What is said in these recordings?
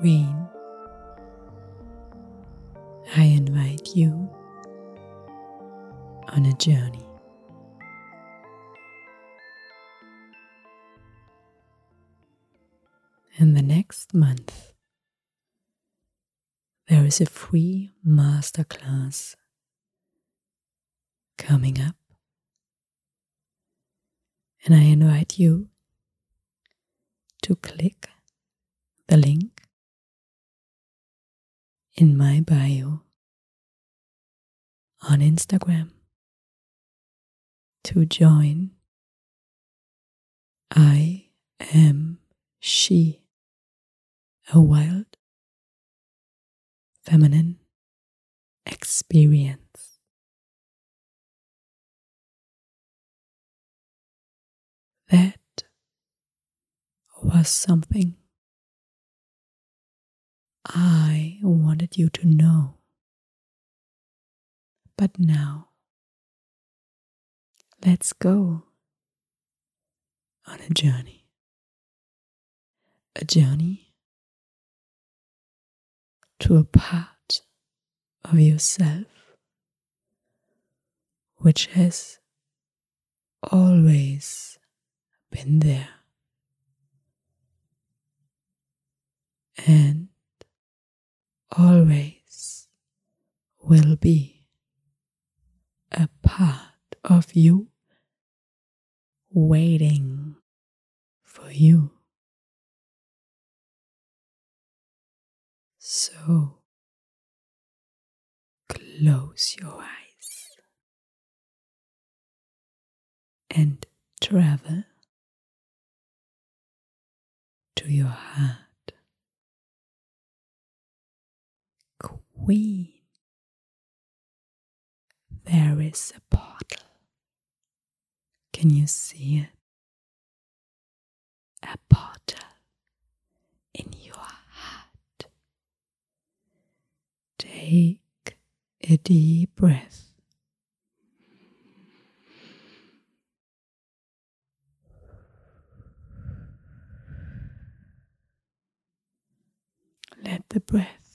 Queen, I invite you on a journey. In the next month, there is a free masterclass coming up, and I invite you to click the link in my bio on Instagram to join. I am she, a wild, feminine experience. That was something I wanted you to know. But now, let's go on a journey. A journey to a part of yourself which has always been there. And always will be a part of you waiting for you. So close your eyes and travel to your heart. Queen, there is a portal. Can you see it? A portal in your heart. Take a deep breath. Let the breath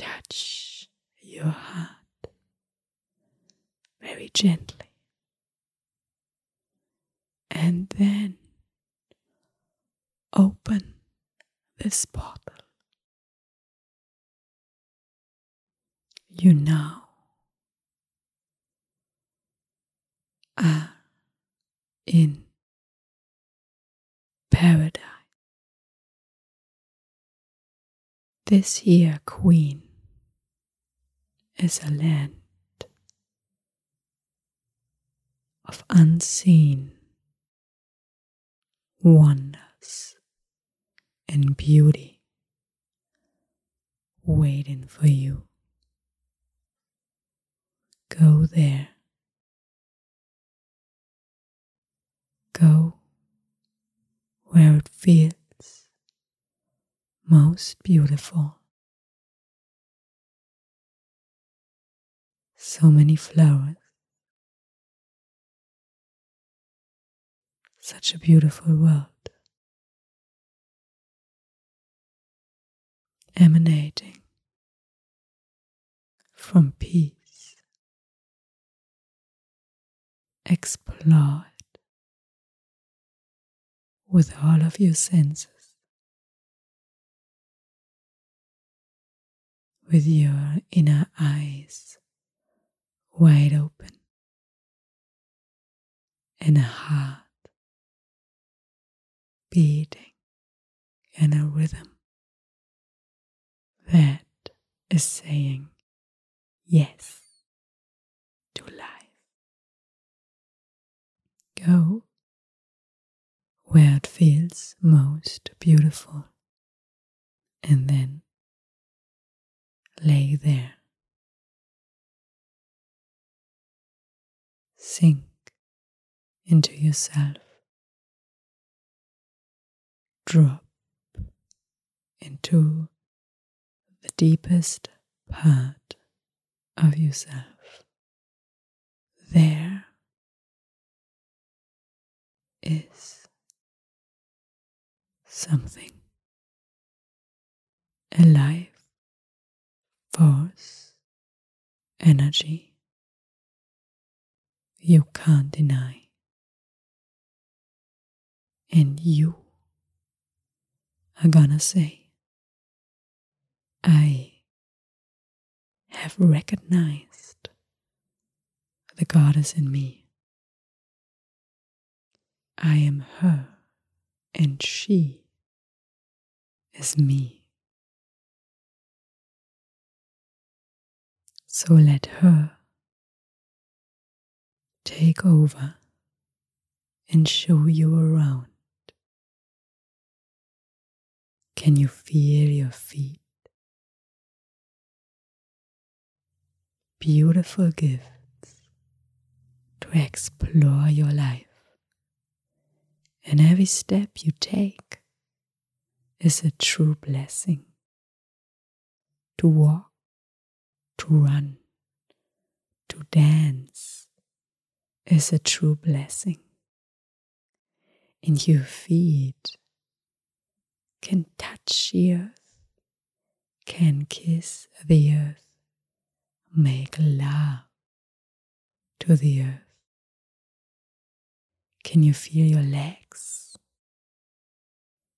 touch your heart very gently. And then open this portal. You now are in paradise. This here queen is a land of unseen wonders and beauty waiting for you. Go there. Go where it feels most beautiful. So many flowers. Such a beautiful world. Emanating from peace. Explore it with all of your senses. with your inner eyes wide open and a heart beating in a rhythm that is saying yes to life. Go where it feels most beautiful and then lay there. Sink into yourself. Drop into the deepest part of yourself. There is something a life force energy you can't deny. And you are gonna say, I have recognized the goddess in me. I am her and she is me. So let her take over and show you around. Can you feel your feet? Beautiful gifts to explore your life. And every step you take is a true blessing. To walk, to run, to dance is a true blessing. And your feet can touch the earth, can kiss the earth, make love to the earth. Can you feel your legs?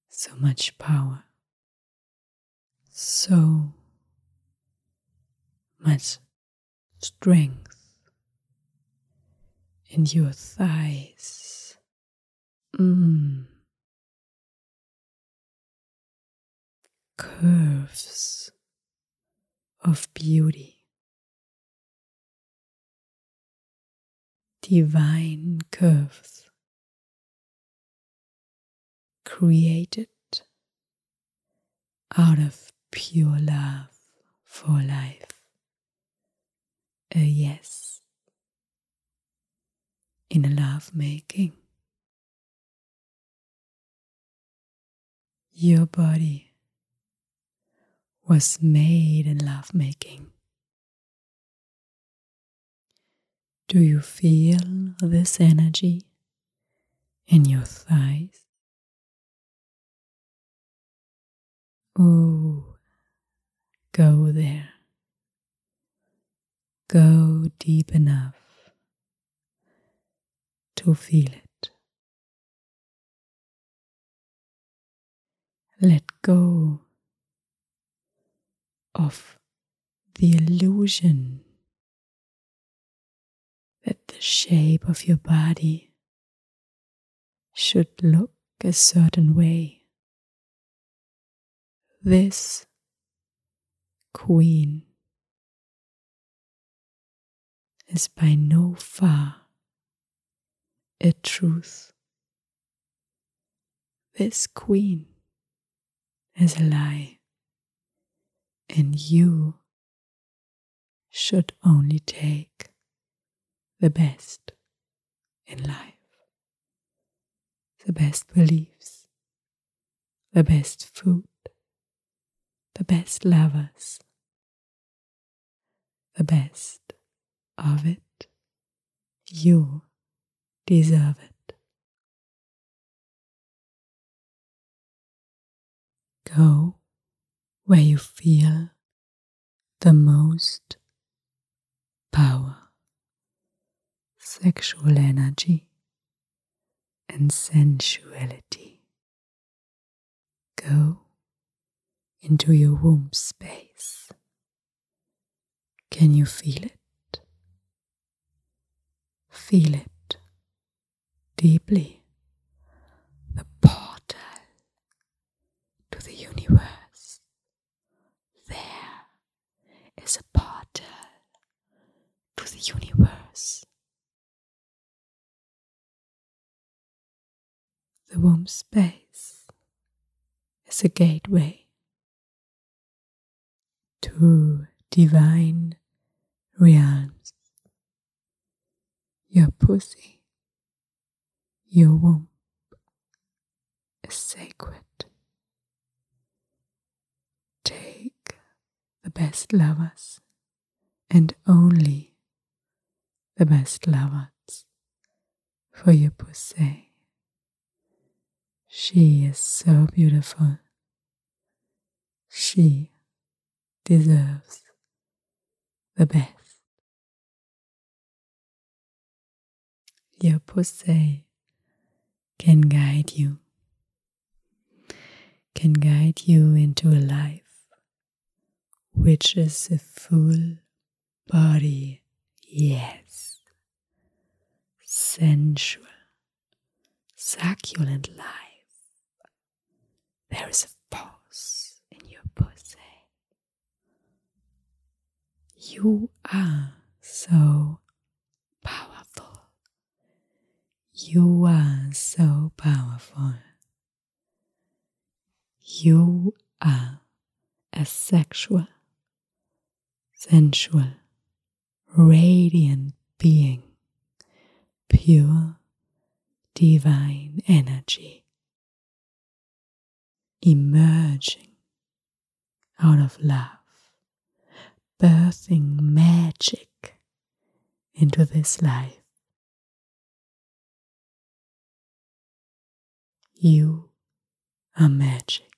So much power, so much strength in your thighs. Mm. Curves of beauty. Divine curves created out of pure love for life. A yes in a love making. Your body was made in love making. Do you feel this energy in your thighs? Oh, go there. Go deep enough to feel it. Let go of the illusion that the shape of your body should look a certain way. This queen is by no far a truth. This queen is a lie, and you should only take the best in life, the best beliefs, the best food, the best lovers, the best of it. You deserve it. Go where you feel the most power, sexual energy, and sensuality. Go into your womb space. Can you feel it? Feel it deeply the portal to the universe. There is a portal to the universe. The womb space is a gateway to divine realms. Your pussy your womb is sacred. Take the best lovers and only the best lovers for your pussy. She is so beautiful, she deserves the best. Your pussy can guide you, can guide you into a life which is a full body, yes, sensual, succulent life. There is a force in your pussy. You are so powerful. You are so powerful. You are a sexual, sensual, radiant being, pure divine energy, emerging out of love, birthing magic into this life. You are magic.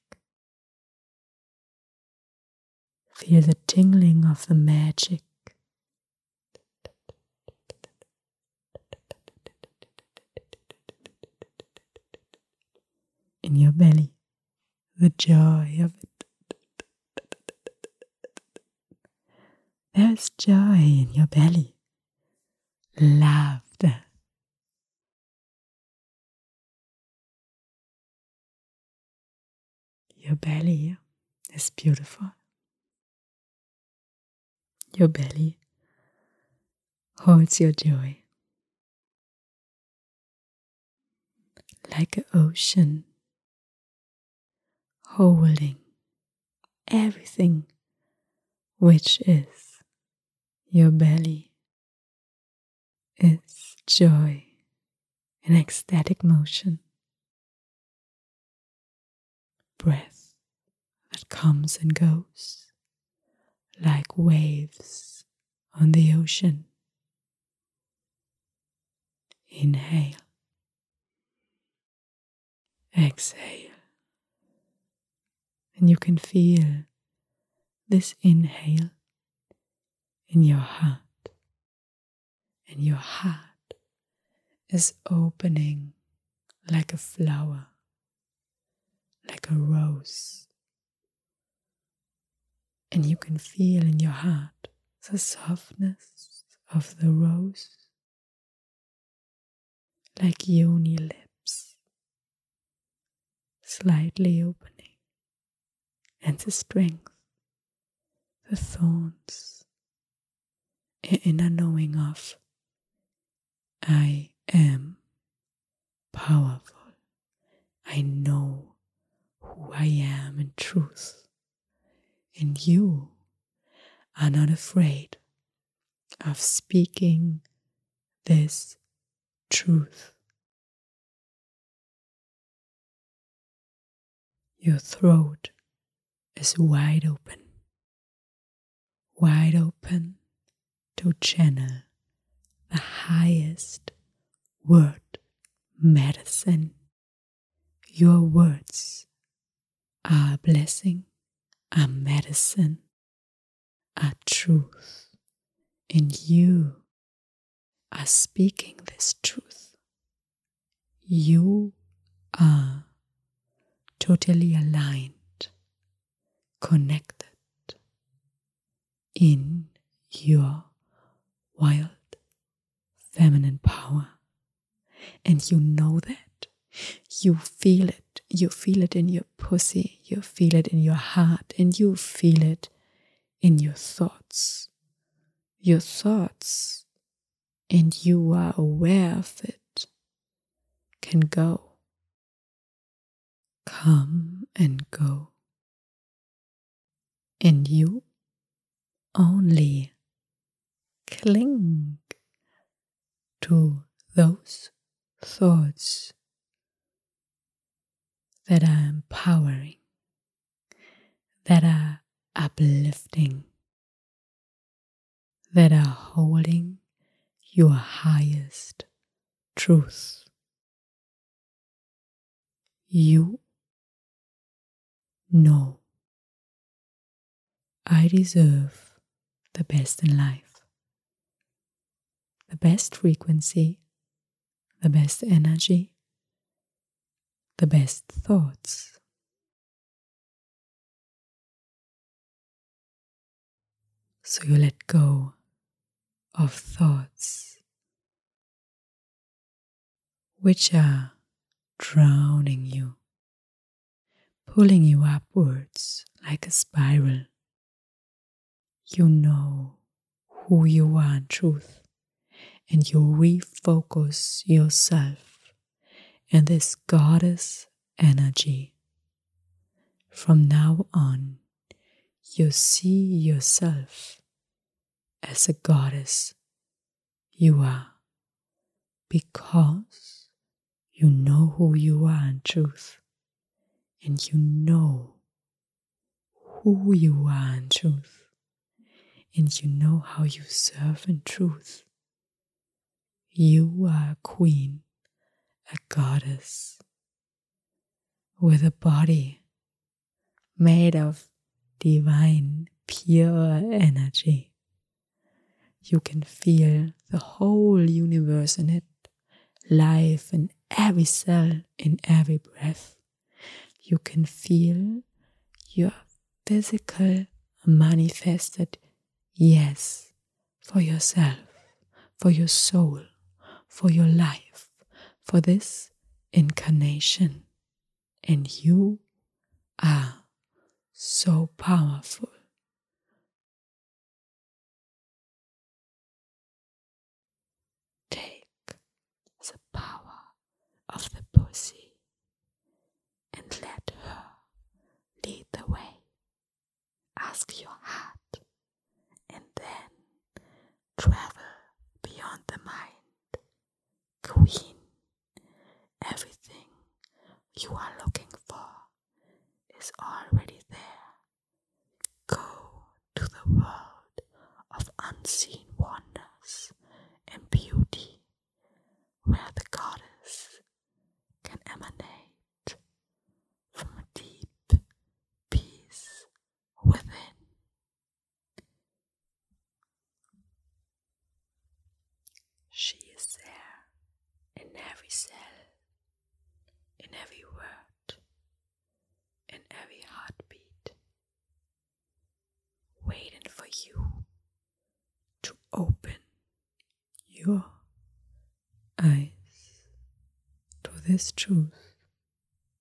Feel the tingling of the magic. In your belly, the joy of it. There's joy in your belly, laughter. Your belly is beautiful. Your belly holds your joy like an ocean holding everything which is your belly. Is joy in ecstatic motion, breath that comes and goes like waves on the ocean. Inhale, exhale, and you can feel this inhale in your heart, and your heart is opening like a flower, like a rose. And you can feel in your heart the softness of the rose, like yoni lips, slightly opening, and the strength, the thorns, an inner knowing of I am powerful. I know who I am in truth and you are not afraid of speaking this truth. Your throat is wide open, wide open to channel the highest word medicine. Your words are a blessing a medicine, a truth, and you are speaking this truth. You are totally aligned, connected in your wild feminine power. And you know that. You feel it you feel it in your pussy, you feel it in your heart, and you feel it in your thoughts. Your thoughts, and you are aware of it, can go, come and go. And you only cling to those thoughts that are empowering, that are uplifting, that are holding your highest truth. You know I deserve the best in life, the best frequency, the best energy, the best thoughts. So you let go of thoughts which are drowning you, pulling you upwards like a spiral. You know who you are in truth, and you refocus yourself in this goddess energy. From now on, you see yourself as a goddess you are because you know who you are in truth and you know who you are in truth and you know how you serve in truth. You are a queen, a goddess with a body made of divine, pure energy. You can feel the whole universe in it, life in every cell, in every breath. You can feel your physical manifested yes for yourself, for your soul, for your life, for this incarnation. And you are so powerful. Take the power of the pussy and let her lead the way. Ask your heart travel beyond the mind. Queen, everything you are looking for is already there. Go to the world of unseen wonders and beauty where the goddess can emanate from a deep peace within. She is there in every cell, in every word, in every heartbeat, waiting for you to open your eyes to this truth.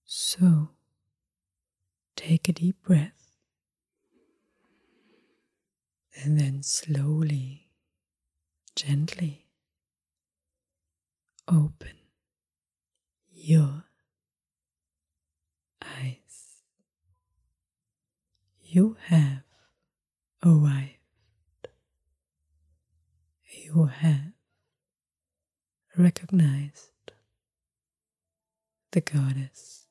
So take a deep breath and then slowly, gently open your eyes. You have arrived. You have recognized the goddess